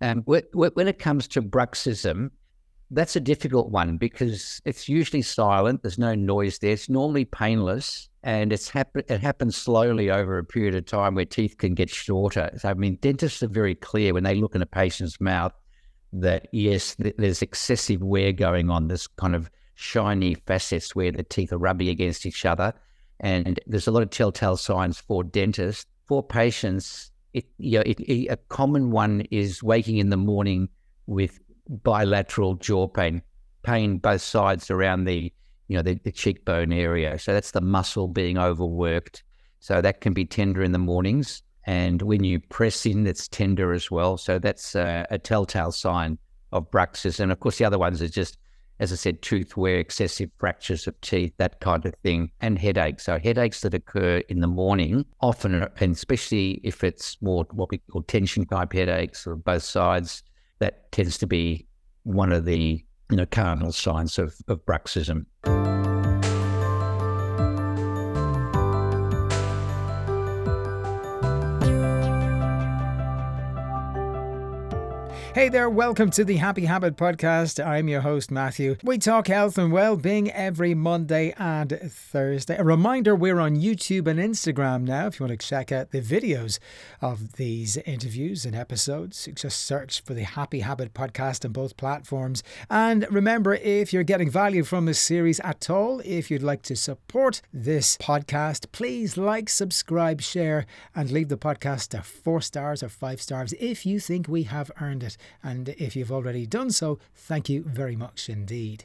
Um, when it comes to bruxism, that's a difficult one because it's usually silent. There's no noise there. It's normally painless, and it's happen- it happens slowly over a period of time where teeth can get shorter. So, I mean, dentists are very clear when they look in a patient's mouth that yes, th- there's excessive wear going on. This kind of shiny facets where the teeth are rubbing against each other, and there's a lot of telltale signs for dentists. For patients, it, you know, it, it, a common one is waking in the morning with bilateral jaw pain, pain both sides around the you know the, the cheekbone area. So that's the muscle being overworked. So that can be tender in the mornings, and when you press in, it's tender as well. So that's a, a telltale sign of bruxism. And of course, the other ones are just, as I said, tooth wear, excessive fractures of teeth, that kind of thing, and headaches. So headaches that occur in the morning often, and especially if it's more what we call tension type headaches or both sides, that tends to be one of the you know cardinal signs of, of bruxism. Hey there, welcome to the Happy Habit Podcast. I'm your host, Matthew. We talk health and well being every Monday and Thursday. A reminder we're on YouTube and Instagram now. If you want to check out the videos of these interviews and episodes, just search for the Happy Habit Podcast on both platforms. And remember, if you're getting value from this series at all, if you'd like to support this podcast, please like, subscribe, share, and leave the podcast a four stars or five stars if you think we have earned it. And if you've already done so, thank you very much indeed.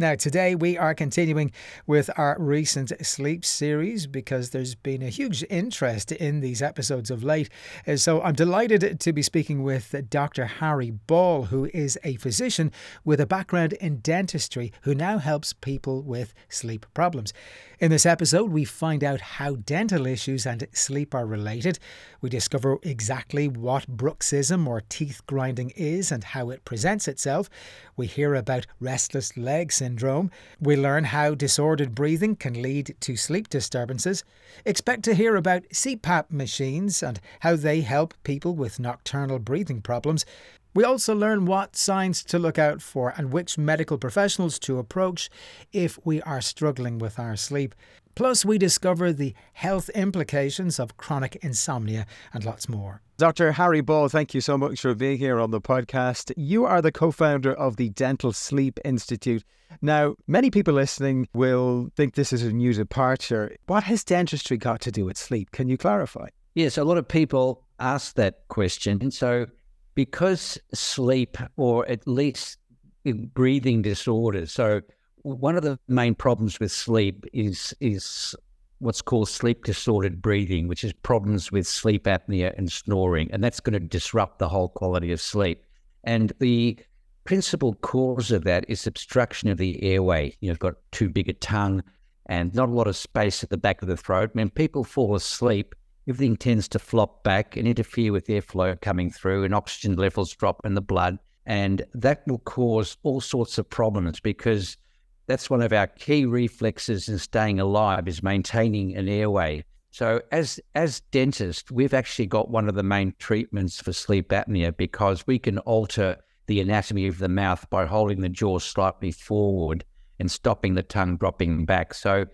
Now, today we are continuing with our recent sleep series because there's been a huge interest in these episodes of late. Uh, so I'm delighted to be speaking with Dr. Harry Ball, who is a physician with a background in dentistry who now helps people with sleep problems. In this episode, we find out how dental issues and sleep are related. We discover exactly what bruxism or teeth grinding is and how it presents itself. We hear about restless leg syndrome. We learn how disordered breathing can lead to sleep disturbances. Expect to hear about CPAP machines and how they help people with nocturnal breathing problems. We also learn what signs to look out for and which medical professionals to approach if we are struggling with our sleep. Plus, we discover the health implications of chronic insomnia and lots more. Dr. Harry Ball, thank you so much for being here on the podcast. You are the co founder of the Dental Sleep Institute. Now, many people listening will think this is a new departure. What has dentistry got to do with sleep? Can you clarify? Yes, a lot of people ask that question. And so, because sleep, or at least breathing disorders, so one of the main problems with sleep is is what's called sleep disordered breathing, which is problems with sleep apnea and snoring, and that's going to disrupt the whole quality of sleep. And the principal cause of that is obstruction of the airway. You've got too big a tongue and not a lot of space at the back of the throat. When people fall asleep, everything tends to flop back and interfere with airflow coming through, and oxygen levels drop in the blood. And that will cause all sorts of problems because that's one of our key reflexes in staying alive is maintaining an airway. So as as dentists, we've actually got one of the main treatments for sleep apnea because we can alter the anatomy of the mouth by holding the jaw slightly forward and stopping the tongue dropping back. So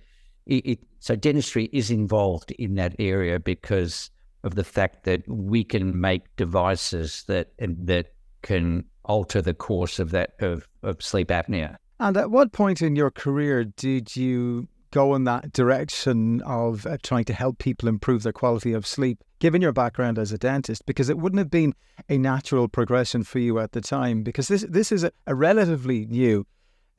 it, it, so dentistry is involved in that area because of the fact that we can make devices that that can alter the course of that of, of sleep apnea. And at what point in your career did you go in that direction of uh, trying to help people improve their quality of sleep, given your background as a dentist? Because it wouldn't have been a natural progression for you at the time, because this this is a, a relatively new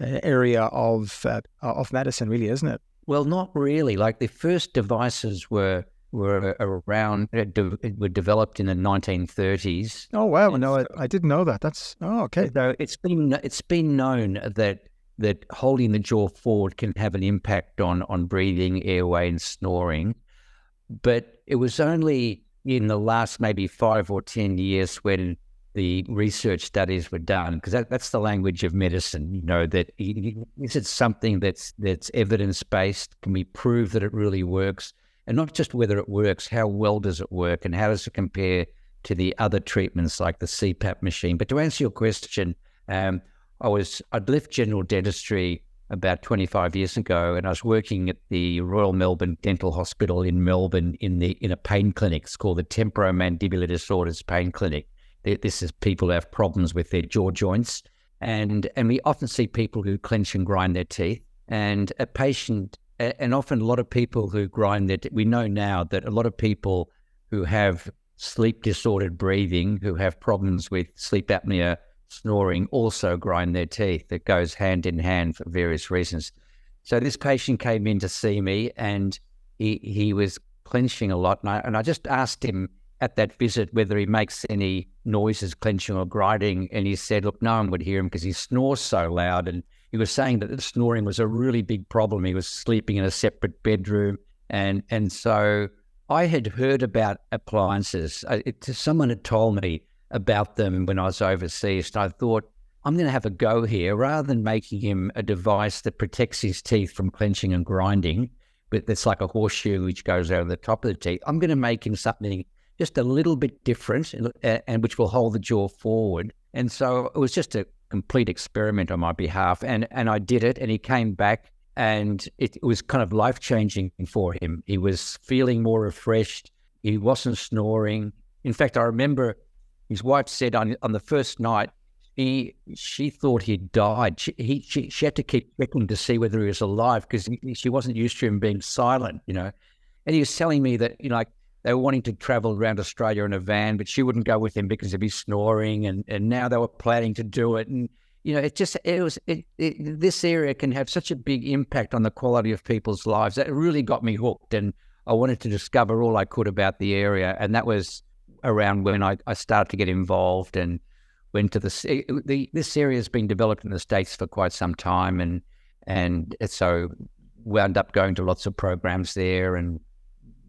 uh, area of uh, of medicine, really, isn't it? Well, not really. Like the first devices were were around uh, were developed in the 1930s. Oh wow! no, I, I, didn't know that. That's oh okay. So it's been it's been known that that holding the jaw forward can have an impact on on breathing, airway, and snoring. But it was only in the last maybe five or ten years when the research studies were done, because that, that's the language of medicine. You know that is it something that's that's evidence based? Can we prove that it really works? and not just whether it works, how well does it work, and how does it compare to the other treatments like the CPAP machine. But to answer your question, um, I was I'd left general dentistry about 25 years ago, and I was working at the Royal Melbourne Dental Hospital in Melbourne in the in a pain clinic. It's called the Temporomandibular Disorders Pain Clinic. This is people who have problems with their jaw joints, and and we often see people who clench and grind their teeth. And a patient, and often a lot of people who grind their. Teeth, we know now that a lot of people who have sleep disordered breathing, who have problems with sleep apnea snoring also grind their teeth. It goes hand in hand for various reasons. So this patient came in to see me and he, he was clenching a lot. And I, and I just asked him at that visit whether he makes any noises, clenching or grinding. And he said, look, no one would hear him because he snores so loud. And he was saying that the snoring was a really big problem. He was sleeping in a separate bedroom. And, and so I had heard about appliances. It, someone had told me about them when I was overseas. And I thought, I'm going to have a go here rather than making him a device that protects his teeth from clenching and grinding, but it's like a horseshoe which goes over the top of the teeth. I'm going to make him something just a little bit different and, uh, and which will hold the jaw forward. And so it was just a complete experiment on my behalf. And, and I did it, and he came back. And it, it was kind of life changing for him. He was feeling more refreshed. He wasn't snoring. In fact, I remember his wife said on on the first night, he she thought he'd died. She he she, she had to keep checking to see whether he was alive because she wasn't used to him being silent, you know. And he was telling me that you know like they were wanting to travel around Australia in a van, but she wouldn't go with him because he'd be snoring. And and now they were planning to do it. And you know, it just it was it, it, this area can have such a big impact on the quality of people's lives. That really got me hooked, and I wanted to discover all I could about the area. And that was around when I, I started to get involved and went to the, the this area has been developed in the states for quite some time and and so wound up going to lots of programs there and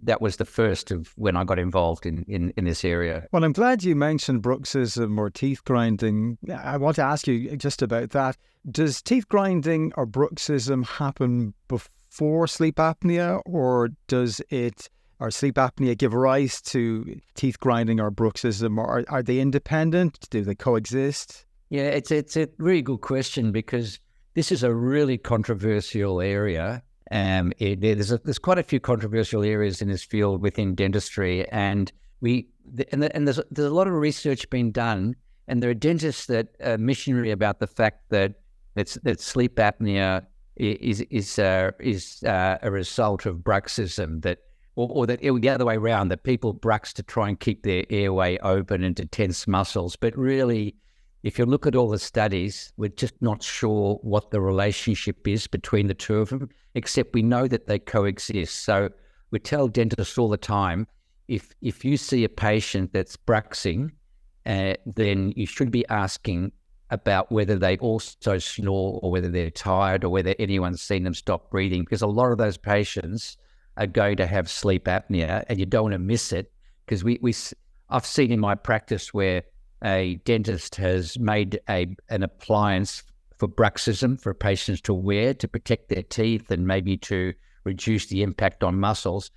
that was the first of when I got involved in, in, in this area. Well, I'm glad you mentioned bruxism uh, or teeth grinding. I want to ask you just about that. Does teeth grinding or bruxism happen before sleep apnea, or does it or sleep apnea give rise to teeth grinding or bruxism? Or are, are they independent? Do they coexist? Yeah, it's it's a really good question because this is a really controversial area. Um, it, there's a, there's quite a few controversial areas in this field within dentistry, and we and, the, and there's there's a lot of research being done, and there are dentists that are missionary about the fact that that, sleep apnea is is uh, is uh, a result of bruxism that or, or that it, the other way around, that people brux to try and keep their airway open and to tense muscles. But really, if you look at all the studies, we're just not sure what the relationship is between the two of them, except we know that they coexist. So we tell dentists all the time if if you see a patient that's bruxing, uh, then you should be asking about whether they also snore or whether they're tired or whether anyone's seen them stop breathing, because a lot of those patients are going to have sleep apnea, and you don't want to miss it because we we I've seen in my practice where a dentist has made a an appliance for bruxism for patients to wear to protect their teeth and maybe to reduce the impact on muscles,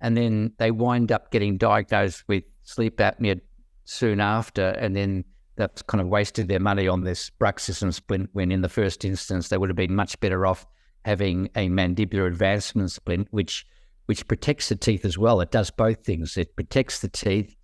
and then they wind up getting diagnosed with sleep apnea soon after, and then that's kind of wasted their money on this bruxism splint when in the first instance they would have been much better off having a mandibular advancement splint, which which protects the teeth as well. It does both things. It protects the teeth,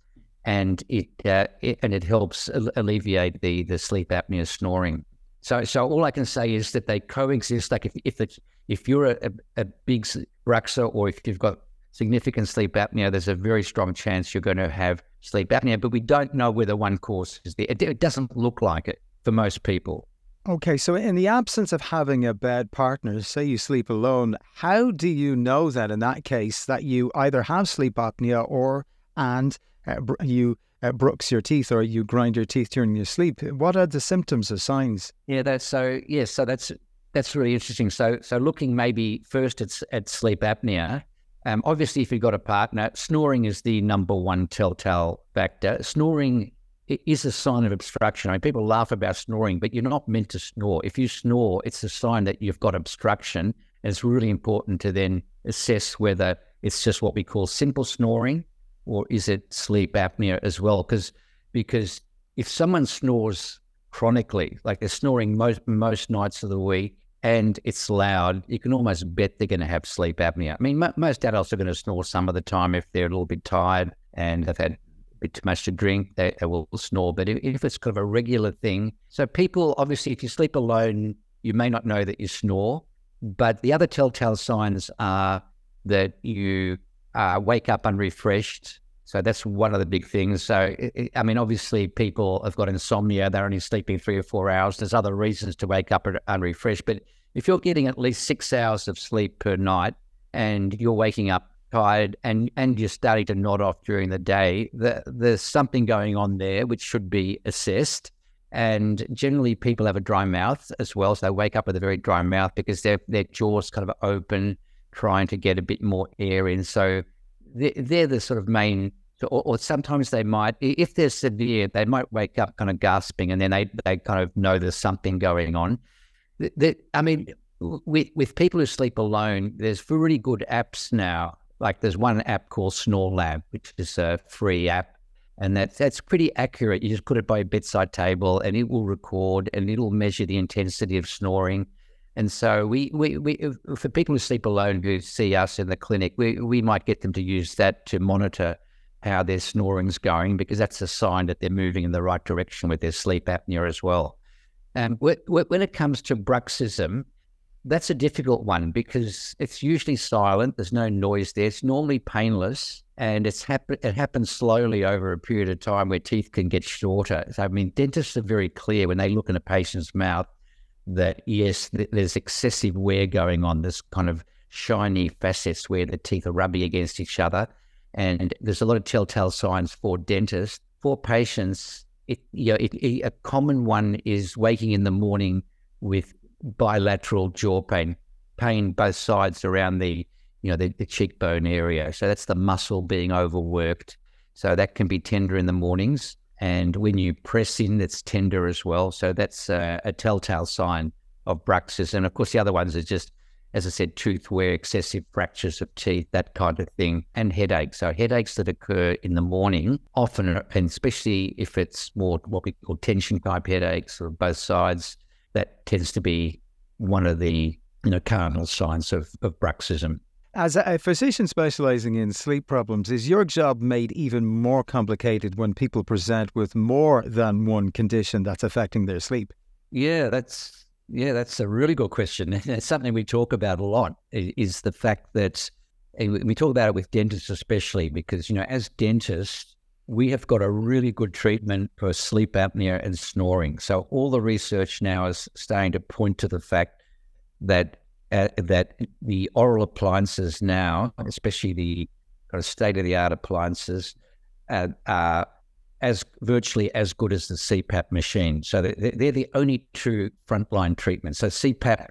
and it, uh, it and it helps alleviate the the sleep apnea snoring. So so all I can say is that they coexist. Like if if it's if you're a, a, big bruxer or if you've got significant sleep apnea, there's a very strong chance you're going to have sleep apnea. But we don't know whether one causes the. It, it doesn't look like it for most people. Okay, so in the absence of having a bed partner, say you sleep alone, how do you know that in that case that you either have sleep apnea or and uh, you uh, brux your teeth or you grind your teeth during your sleep? What are the symptoms or signs? Yeah, that's so. Yes, yeah, so that's that's really interesting. So so looking maybe first at at sleep apnea. Um, obviously, if you've got a partner, snoring is the number one telltale factor. Snoring is a sign of obstruction. I mean, people laugh about snoring, but you're not meant to snore. If you snore, it's a sign that you've got obstruction. And it's really important to then assess whether it's just what we call simple snoring or is it sleep apnea as well? Because because if someone snores chronically, like they're snoring most most nights of the week, and it's loud, you can almost bet they're going to have sleep apnea. I mean, m- most adults are going to snore some of the time if they're a little bit tired and have had a bit too much to drink, they, they will snore. But if, if it's kind of a regular thing, so people obviously, if you sleep alone, you may not know that you snore. But the other telltale signs are that you uh, wake up unrefreshed. So that's one of the big things. So, it, I mean, obviously, people have got insomnia. They're only sleeping three or four hours. There's other reasons to wake up unrefreshed. But if you're getting at least six hours of sleep per night and you're waking up tired and, and you're starting to nod off during the day, the, there's something going on there which should be assessed. And generally, people have a dry mouth as well. So they wake up with a very dry mouth because their their jaws kind of open, trying to get a bit more air in. So they're, the sort of main. Or, or, sometimes they might, if they're severe, they might wake up kind of gasping, and then they they kind of know there's something going on. The, the, I mean, with with people who sleep alone, there's really good apps now. Like there's one app called SnoreLab, which is a free app and that's that's pretty accurate. You just put it by a bedside table, and it will record, and it'll measure the intensity of snoring. And so we, we, we for people who sleep alone who see us in the clinic, we, we might get them to use that to monitor how their snoring's going because that's a sign that they're moving in the right direction with their sleep apnea as well. Um, and when it comes to bruxism, that's a difficult one because it's usually silent. There's no noise there. It's normally painless and it's happen- it happens slowly over a period of time where teeth can get shorter. So, I mean, dentists are very clear when they look in a patient's mouth that, yes, th- there's excessive wear going on, this kind of shiny facets where the teeth are rubbing against each other. And there's a lot of telltale signs for dentists. For patients, it, you know, it, it, a common one is waking in the morning with bilateral jaw pain, pain both sides around the you know the, the cheekbone area. So that's the muscle being overworked. So that can be tender in the mornings, and when you press in, it's tender as well. So that's a, a telltale sign of bruxism. And of course, the other ones are just, as I said, tooth wear, excessive fractures of teeth, that kind of thing, and headaches. So headaches that occur in the morning often, and especially if it's more what we call tension type headaches or both sides, that tends to be one of the you know cardinal signs of, of bruxism. As a physician specializing in sleep problems, is your job made even more complicated when people present with more than one condition that's affecting their sleep? Yeah, that's yeah, that's a really good question. It's something we talk about a lot. Is the fact that we talk about it with dentists, especially because you know, as dentists, we have got a really good treatment for sleep apnea and snoring. So all the research now is starting to point to the fact that that the oral appliances now, especially the kind of state of the art appliances, uh, are as virtually as good as the CPAP machine. So they're, they're the only true frontline treatment. So CPAP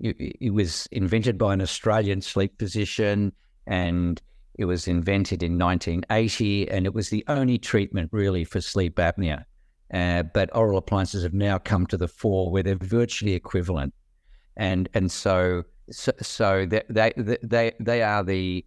it was invented by an Australian sleep physician and it was invented in 1980, and it was the only treatment really for sleep apnea. Uh, but oral appliances have now come to the fore where they're virtually equivalent, and and so so, so they, they they they are the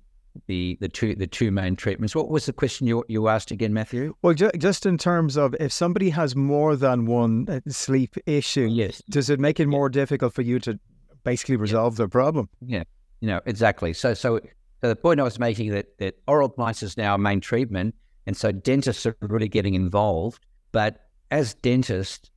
the the two the two main treatments. What was the question you you asked again, Matthew? Well, ju- just in terms of if somebody has more than one uh, sleep issue, yes, does it make it more difficult for you to basically resolve yeah. their problem? Yeah, you know exactly. So so so the point I was making that that oral appliances now a main treatment, and so dentists are really getting involved. But as dentists,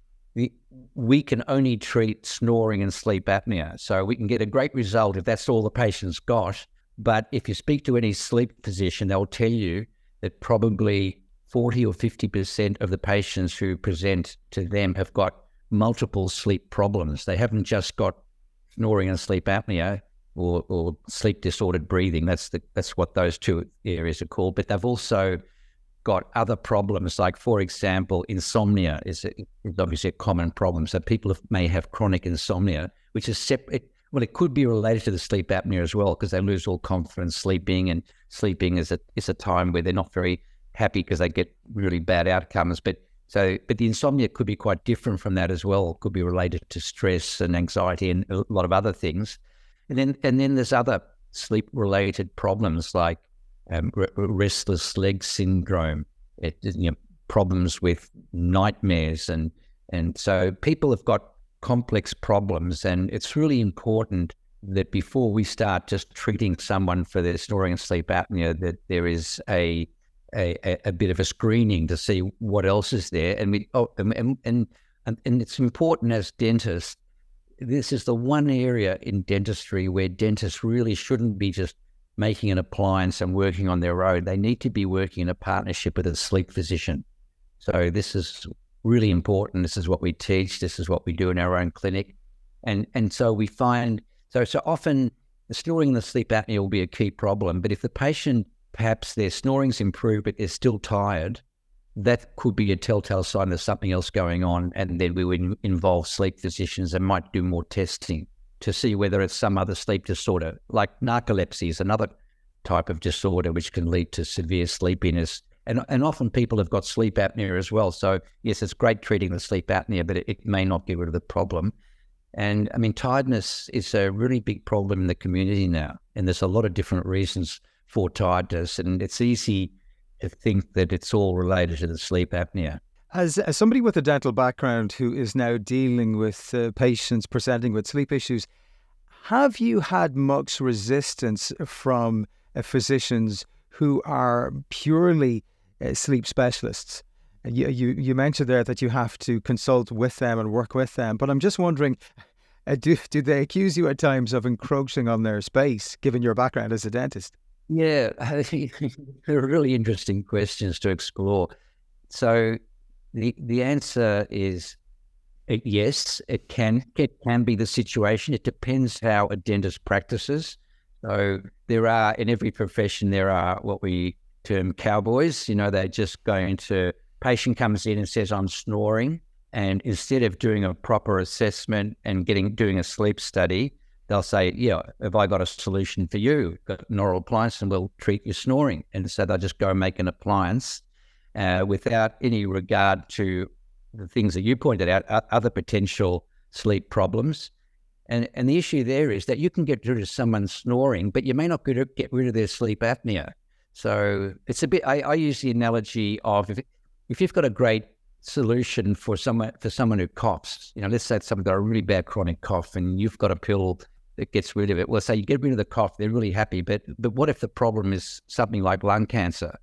we, can only treat snoring and sleep apnea. So we can get a great result if that's all the patient's got. But if you speak to any sleep physician, they'll tell you that probably 40 or 50% of the patients who present to them have got multiple sleep problems. They haven't just got snoring and sleep apnea or, or sleep disordered breathing. That's the that's what those two areas are called. But they've also got other problems, like for example, insomnia is, obviously a common problem. So people may have chronic insomnia, which is separate. Well, it could be related to the sleep apnea as well, because they lose all confidence sleeping, and sleeping is a is a time where they're not very happy because they get really bad outcomes. But so, but the insomnia could be quite different from that as well. It could be related to stress and anxiety and a lot of other things. And then and then there's other sleep related problems like um, restless leg syndrome, it, you know, problems with nightmares, and and so people have got complex problems, and it's really important that before we start just treating someone for their snoring and sleep apnea, that there is a a, a bit of a screening to see what else is there, and we oh, and, and and and it's important as dentists. This is the one area in dentistry where dentists really shouldn't be just making an appliance and working on their own. They need to be working in a partnership with a sleep physician. So this is really important. This is what we teach. This is what we do in our own clinic, and and so we find so so often snoring the sleep apnea will be a key problem. But if the patient perhaps their snoring's improved but they're still tired, that could be a telltale sign there's something else going on, and then we would involve sleep physicians and might do more testing to see whether it's some other sleep disorder, like narcolepsy is another type of disorder which can lead to severe sleepiness. And, and often people have got sleep apnea as well. So, yes, it's great treating the sleep apnea, but it, it may not get rid of the problem. And I mean, tiredness is a really big problem in the community now. And there's a lot of different reasons for tiredness. And it's easy to think that it's all related to the sleep apnea. As, as somebody with a dental background who is now dealing with uh, patients presenting with sleep issues, have you had much resistance from uh, physicians who are purely uh, sleep specialists? You, you, you mentioned there that you have to consult with them and work with them, but I'm just wondering, uh, do, do they accuse you at times of encroaching on their space, given your background as a dentist? Yeah, they're really interesting questions to explore. So the the answer is uh, yes, it can it can be the situation. It depends how a dentist practices. So there are in every profession there are what we term cowboys. You know, they're just going to patient comes in and says I'm snoring, and instead of doing a proper assessment and getting doing a sleep study, they'll say, "Yeah, have I got a solution for you? Got an oral appliance, and we'll treat your snoring." And so they'll just go make an appliance uh, without any regard to the things that you pointed out, other potential sleep problems. And and the issue there is that you can get rid of someone snoring, but you may not get rid of their sleep apnea. So it's a bit. I, I use the analogy of if if you've got a great solution for someone for someone who coughs, you know, let's say someone's got a really bad chronic cough, and you've got a pill that gets rid of it. Well, say you get rid of the cough, they're really happy. But but what if the problem is something like lung cancer?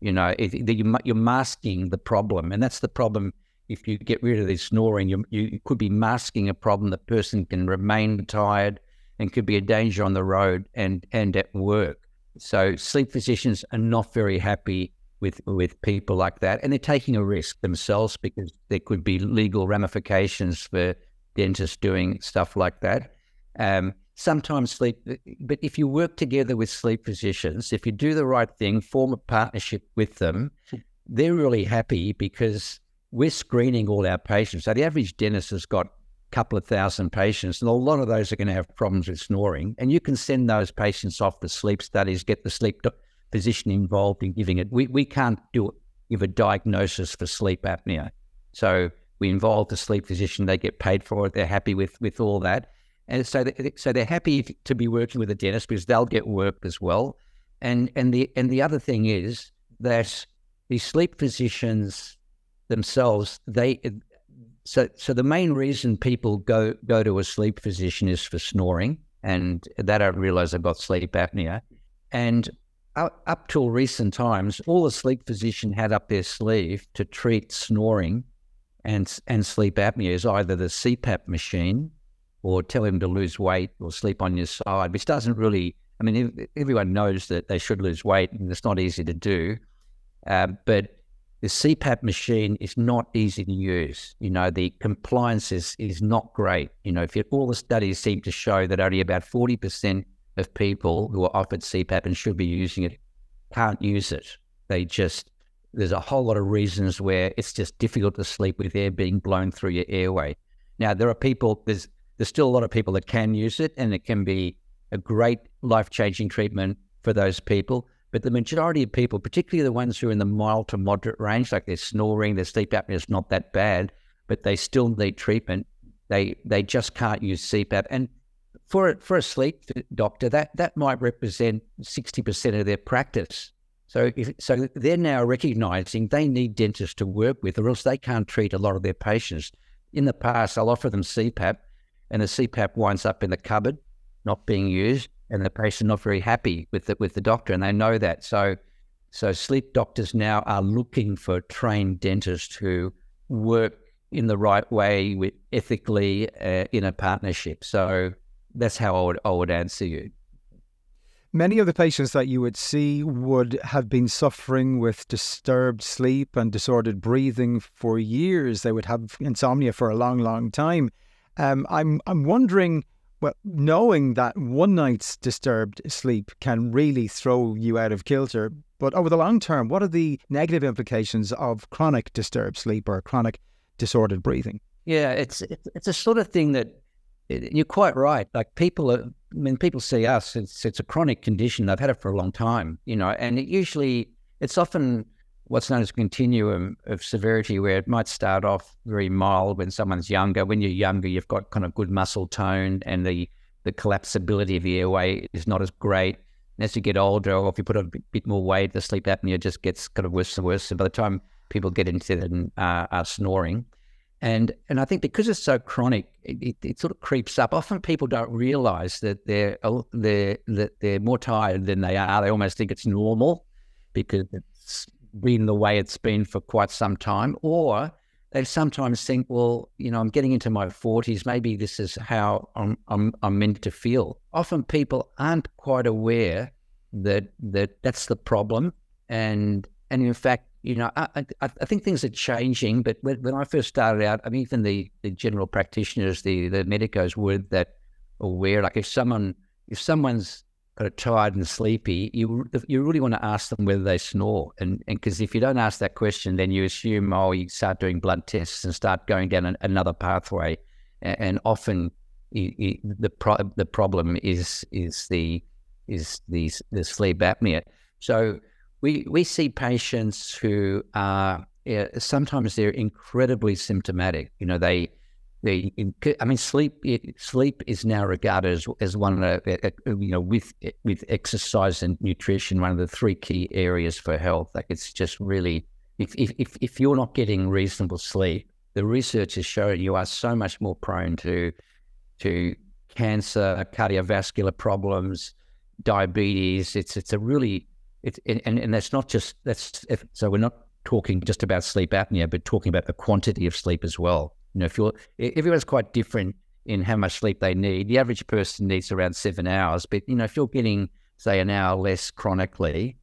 You know, it, you, you're masking the problem, and that's the problem. If you get rid of this snoring, you, you could be masking a problem. The person can remain tired and could be a danger on the road and and at work. So sleep physicians are not very happy with with people like that, and they're taking a risk themselves because there could be legal ramifications for dentists doing stuff like that. Um, sometimes sleep, uh, but if you work together with sleep physicians, if you do the right thing, form a partnership with them, hmm. they're really happy because we're screening all our patients. So the average dentist has got a couple of thousand patients, and a lot of those are going to have problems with snoring. And you can send those patients off to sleep studies, get the sleep physician involved in giving it. We, we can't do it, give a diagnosis for sleep apnea. So we involve the sleep physician, they get paid for it, they're happy with, with all that. And so, they, so they're happy to be working with a dentist because they'll get work as well. And and the and the other thing is that the sleep physicians themselves, they so so the main reason people go go to a sleep physician is for snoring, and that I realize I've got sleep apnea. And up, till recent times, all the sleep physician had up their sleeve to treat snoring and and sleep apnea is either the CPAP machine or tell him to lose weight or sleep on your side, which doesn't really, I mean, everyone knows that they should lose weight and it's not easy to do. Uh, but the CPAP machine is not easy to use. You know, the compliance is, is not great. You know, if you, all the studies seem to show that only about 40% of people who are offered CPAP and should be using it can't use it. They just, there's a whole lot of reasons where it's just difficult to sleep with air being blown through your airway. Now, there are people, there's there's still a lot of people that can use it, and it can be a great life changing treatment for those people. But the majority of people, particularly the ones who are in the mild to moderate range, like they're snoring, their sleep apnea is not that bad, but they still need treatment. They they just can't use CPAP. And for for a sleep doctor, that that might represent sixty percent of their practice. So, if, so they're now recognizing they need dentists to work with, or else they can't treat a lot of their patients. In the past, I'll offer them CPAP, and the CPAP winds up in the cupboard, not being used, and the patient not very happy with the, with the doctor, and they know that. So, so sleep doctors now are looking for trained dentists who work in the right way, with ethically uh, in a partnership. So that's how I would I would answer you. Many of the patients that you would see would have been suffering with disturbed sleep and disordered breathing for years. They would have insomnia for a long, long time. Um, I'm I'm wondering, well, knowing that one night's disturbed sleep can really throw you out of kilter, but over the long term, what are the negative implications of chronic disturbed sleep or chronic disordered breathing? Yeah, it's it's, a sort of thing that you're quite right. Like people are, I mean, people see us. It's it's a chronic condition. They've had it for a long time, you know, and it usually it's often what's known as a continuum of severity, where it might start off very mild when someone's younger. When you're younger, you've got kind of good muscle tone, and the the collapsibility of the airway is not as great. And as you get older, or if you put on a bit more weight, the sleep apnea just gets kind of worse and worse. And by the time people get into it and uh, are snoring, and and I think because it's so chronic, it, it, it, sort of creeps up. Often people don't realize that they're they're that they're more tired than they are. They almost think it's normal because it's been the way it's been for quite some time. Or they sometimes think, well, you know, I'm getting into my forties. Maybe this is how I'm, I'm I'm meant to feel. Often people aren't quite aware that that that's the problem, and and in fact you know, I, I, I, think things are changing. But when, when, I first started out, I mean, even the, the general practitioners, the the medicos were that aware. Like if someone if someone's kind of tired and sleepy, you you really want to ask them whether they snore, and because if you don't ask that question, then you assume oh you start doing blood tests and start going down an, another pathway, and, and often you, you, the pro- the problem is is the is the the sleep apnea. So we we see patients who are yeah, sometimes they're incredibly symptomatic. You know, they they I mean, sleep sleep is now regarded as, as one of the, you know with with exercise and nutrition one of the three key areas for health. Like it's just really if if if you're not getting reasonable sleep, the research has shown you are so much more prone to to cancer, cardiovascular problems, diabetes. It's it's a really it's and, and that's not just that's so we're not talking just about sleep apnea, but talking about the quantity of sleep as well. You know, if you're everyone's quite different in how much sleep they need. The average person needs around seven hours, but you know, if you're getting say an hour less chronically,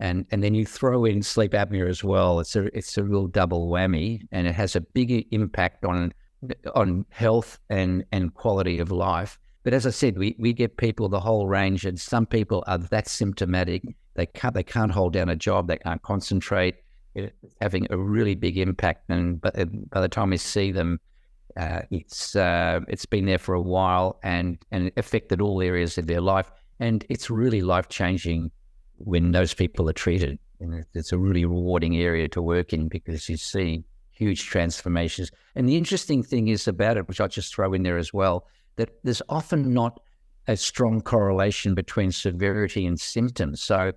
and and then you throw in sleep apnea as well, it's a it's a real double whammy, and it has a big impact on on health and and quality of life. But as I said, we, we get people the whole range, and some people are that symptomatic they can't they can't hold down a job, they can't concentrate. Having a really big impact, and by, by the time we see them, uh, it's uh, it's been there for a while and and affected all areas of their life, and it's really life changing when those people are treated. And it's a really rewarding area to work in because you see huge transformations. And the interesting thing is about it, which I'll just throw in there as well, that there's often not a strong correlation between severity and symptoms. So,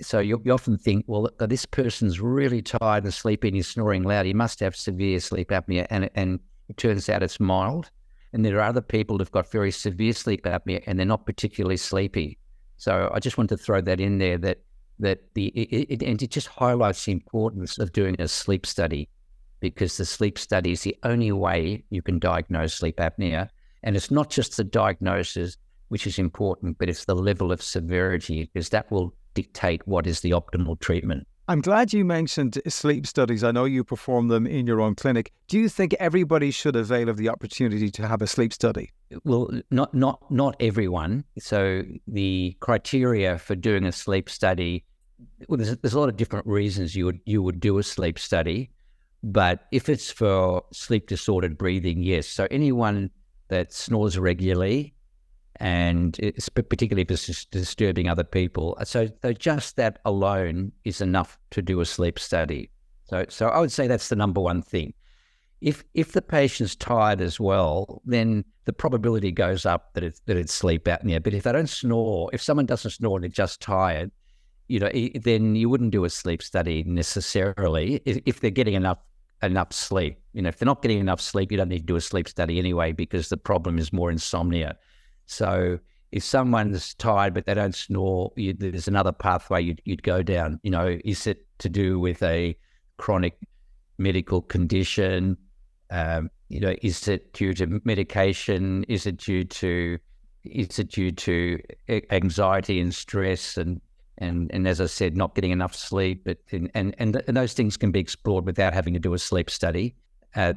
so, you, you, often think, well, this person's really tired and sleepy and he's snoring loud. He must have severe sleep apnea, and and it turns out it's mild. And there are other people who've got very severe sleep apnea and they're not particularly sleepy. So I just want to throw that in there that that the it, it, and it just highlights the importance of doing a sleep study because the sleep study is the only way you can diagnose sleep apnea. And it's not just the diagnosis, which is important, but it's the level of severity because that will dictate what is the optimal treatment. I'm glad you mentioned sleep studies. I know you perform them in your own clinic. Do you think everybody should avail of the opportunity to have a sleep study? Well, not not not everyone. So the criteria for doing a sleep study, well, there's, there's a lot of different reasons you would you would do a sleep study, but if it's for sleep disordered breathing, yes. So anyone that snores regularly and it's particularly if it's disturbing other people. So, so just that alone is enough to do a sleep study. So, so I would say that's the number one thing. if if the patient's tired as well, then the probability goes up that it's that it's sleep apnea. But if they don't snore, if someone doesn't snore and they're just tired, you know, then you wouldn't do a sleep study necessarily if they're getting enough enough sleep. You know, if they're not getting enough sleep, you don't need to do a sleep study anyway because the problem is more insomnia. So if someone's tired but they don't snore, you, there's another pathway you'd, you'd go down. You know, is it to do with a chronic medical condition? Um, you know, is it due to medication? Is it due to is it due to anxiety and stress and and and as I said, not getting enough sleep? But and and, and those things can be explored without having to do a sleep study. Uh,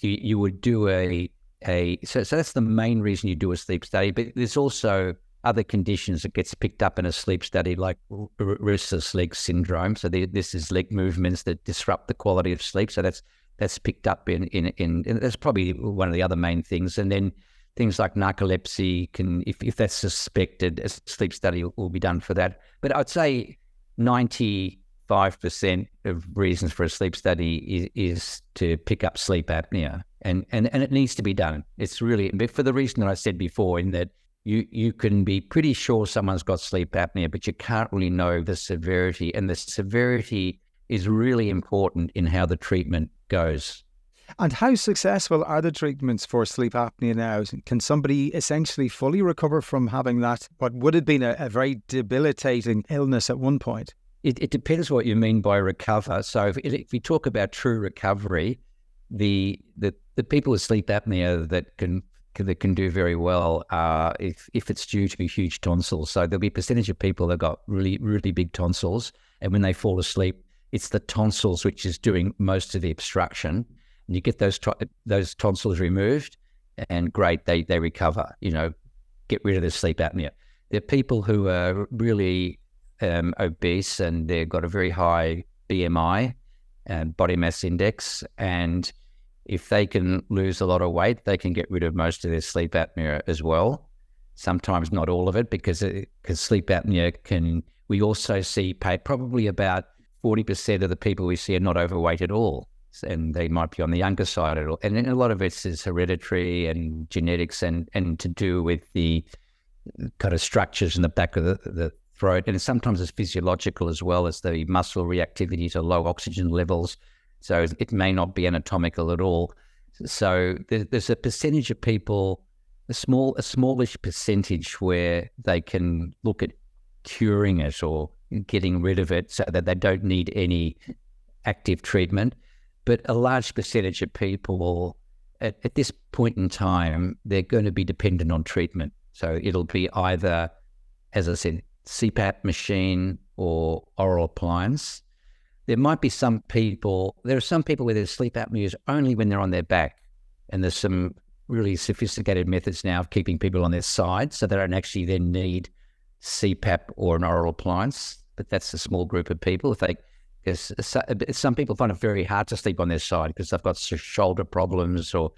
you, you would do a a so, so that's the main reason you do a sleep study. But there's also other conditions that gets picked up in a sleep study, like restless leg syndrome. So the, this is leg movements that disrupt the quality of sleep. So that's that's picked up in in, in, that's probably one of the other main things. And then things like narcolepsy can, if, if that's suspected, a sleep study will be done for that. But I'd say ninety five percent of reasons for a sleep study is, is to pick up sleep apnea and, and and it needs to be done. It's really for the reason that I said before, in that you you can be pretty sure someone's got sleep apnea, but you can't really know the severity, and the severity is really important in how the treatment goes. And how successful are the treatments for sleep apnea now? Can somebody essentially fully recover from having that, what would have been a, a very debilitating illness at one point? It, it, depends what you mean by recover. So if, if we talk about true recovery, the the the people with sleep apnea that can that can do very well uh, if if it's due to huge tonsils. So there'll be a percentage of people that got really really big tonsils, and when they fall asleep, it's the tonsils which is doing most of the obstruction. And you get those those tonsils removed, and great, they they recover. You know, get rid of the sleep apnea. There are people who are really um, obese and they've got a very high BMI and body mass index, and if they can lose a lot of weight, they can get rid of most of their sleep apnea as well. Sometimes not all of it because because sleep apnea can. We also see probably about forty percent of the people we see are not overweight at all, and they might be on the younger side at all. And a lot of it is hereditary and genetics, and and to do with the kind of structures in the back of the, the throat, and sometimes it's physiological as well as the muscle reactivity to low oxygen levels so it may not be anatomical at all. So there's a percentage of people, a small, a smallish percentage where they can look at curing it or getting rid of it so that they don't need any active treatment. But a large percentage of people at, at this point in time, they're going to be dependent on treatment. So it'll be either, as I said, CPAP machine or oral appliance there might be some people, there are some people where their sleep apnea is only when they're on their back. And there's some really sophisticated methods now of keeping people on their side so they don't actually then need CPAP or an oral appliance. But that's a small group of people. If they, because some people find it very hard to sleep on their side because they've got shoulder problems or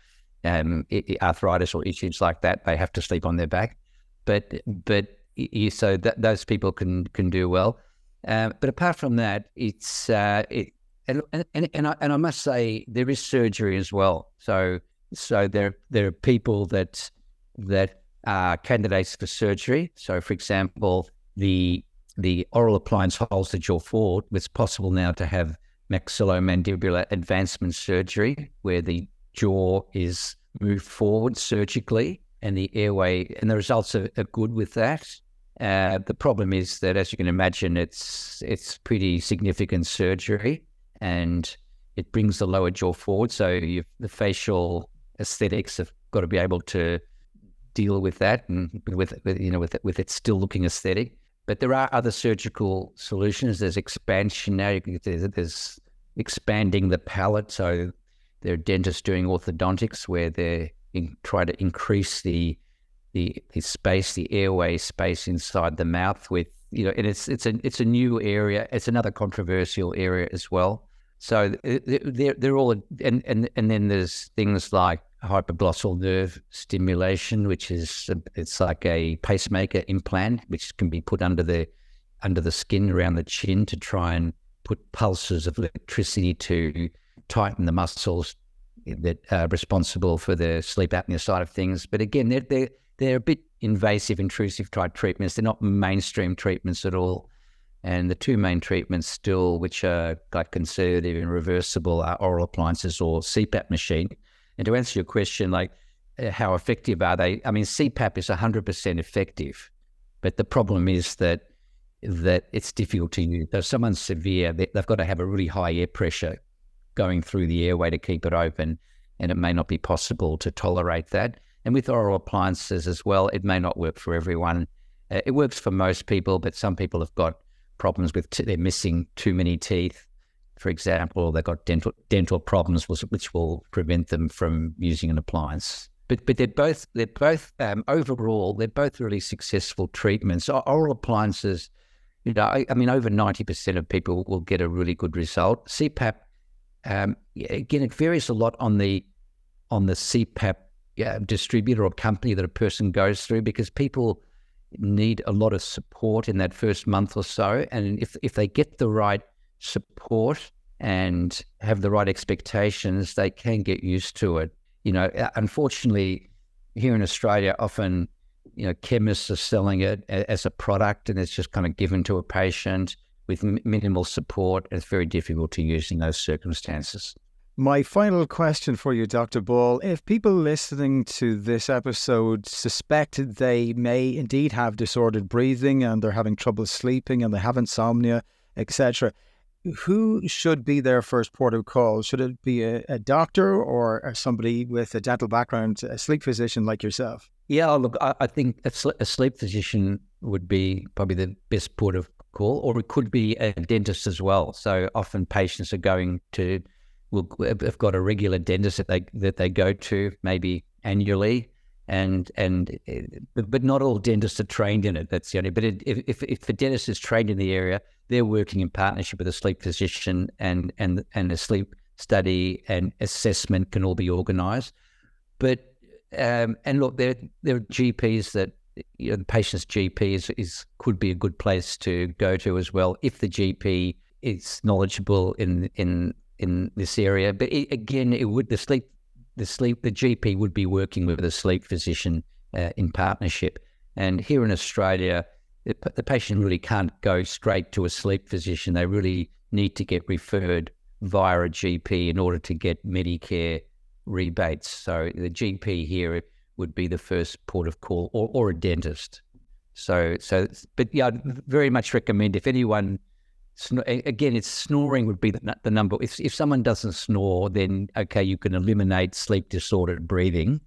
um, arthritis or issues like that. They have to sleep on their back. But but you, so that those people can can do well. Uh, but apart from that, it's uh, it, and and and I, and I must say there is surgery as well. So so there there are people that that are candidates for surgery. So for example, the the oral appliance holds the jaw forward. It's possible now to have maxillomandibular advancement surgery, where the jaw is moved forward surgically, and the airway and the results are, are good with that. Uh, the problem is that, as you can imagine, it's it's pretty significant surgery, and it brings the lower jaw forward. So the facial aesthetics have got to be able to deal with that, and with, with you know with with it still looking aesthetic. But there are other surgical solutions. There's expansion now. There's, there's expanding the palate. So there are dentists doing orthodontics where they try to increase the the, the space, the airway space inside the mouth with, you know, and it's, it's a, it's a new area. It's another controversial area as well. So they're, they're all, and, and, and then there's things like hypoglossal nerve stimulation, which is, it's like a pacemaker implant, which can be put under the, under the skin around the chin to try and put pulses of electricity to tighten the muscles that are responsible for the sleep apnea side of things. But again, they're, they're, they're a bit invasive, intrusive type treatments. They're not mainstream treatments at all. And the two main treatments still, which are like conservative and reversible, are oral appliances or CPAP machine. And to answer your question, like uh, how effective are they? I mean, CPAP is 100% effective, but the problem is that that it's difficult to use. So if someone's severe, they, they've got to have a really high air pressure going through the airway to keep it open, and it may not be possible to tolerate that. And with oral appliances as well, it may not work for everyone. Uh, it works for most people, but some people have got problems with t- they're missing too many teeth, for example, they've got dental dental problems, which will prevent them from using an appliance. But but they're both they're both um, overall they're both really successful treatments. Oral appliances you know, I, I mean, over 90% of people will get a really good result. CPAP, um, again, it varies a lot on the on the CPAP yeah, distributor or company that a person goes through because people need a lot of support in that first month or so. And if, if they get the right support and have the right expectations, they can get used to it. You know, uh, unfortunately, here in Australia, often you know, chemists are selling it as a product and it's just kind of given to a patient with minimal support. It's very difficult to use in those circumstances. My final question for you, Dr. Ball. If people listening to this episode suspect they may indeed have disordered breathing and they're having trouble sleeping and they have insomnia, etc., who should be their first port of call? Should it be a, a doctor or uh, somebody with a dental background, a sleep physician like yourself? Yeah, look, I, I think a, sl- a, sleep physician would be probably the best port of call, or it could be a dentist as well. So often patients are going to, will have got a regular dentist that they that they go to maybe annually, and and but not all dentists are trained in it. That's the only. But it, if if a dentist is trained in the area, they're working in partnership with a sleep physician, and and and a sleep study and assessment can all be organised. But um, and look, there there are GPs that you know, the patient's GP is, is could be a good place to go to as well if the GP is knowledgeable in in in this area. But it, again, it would the sleep the sleep the GP would be working with a sleep physician uh, in partnership. And here in Australia, the, the patient really can't go straight to a sleep physician. They really need to get referred via a GP in order to get Medicare rebates. So the GP here would be the first port of call, or, or a dentist. So, so, but yeah, I'd very much recommend if anyone, again, it's snoring would be the, the number. If if someone doesn't snore, then okay, you can eliminate sleep disordered breathing.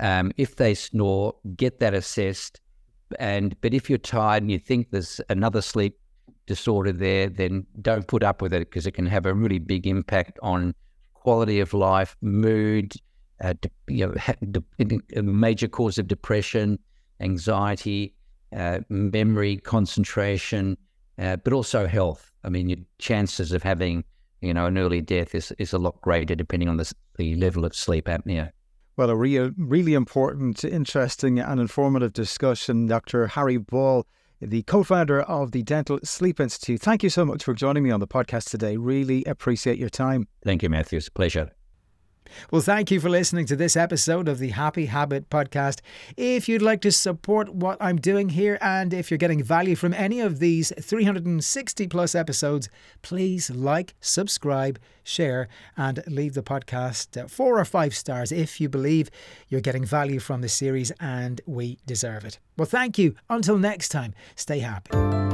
Um, if they snore, get that assessed. And but if you're tired and you think there's another sleep disorder there, then don't put up with it because it can have a really big impact on quality of life, mood, uh, you know, a major cause of depression, anxiety, uh, memory, concentration, uh, but also health. I mean, your chances of having, you know, an early death is, is a lot greater depending on the, the level of sleep apnea. Well, a real, really important, interesting, and informative discussion. Dr. Harry Ball the co founder of the Dental Sleep Institute. Thank you so much for joining me on the podcast today. Really appreciate your time. Thank you, Matthew. It's a pleasure. Well, thank you for listening to this episode of the Happy Habit podcast. If you'd like to support what I'm doing here and if you're getting value from any of these 360 plus episodes, please like, subscribe, share, and leave the podcast uh, four or five stars if you believe you're getting value from the series and we deserve it. Well, thank you. Until next time, stay happy.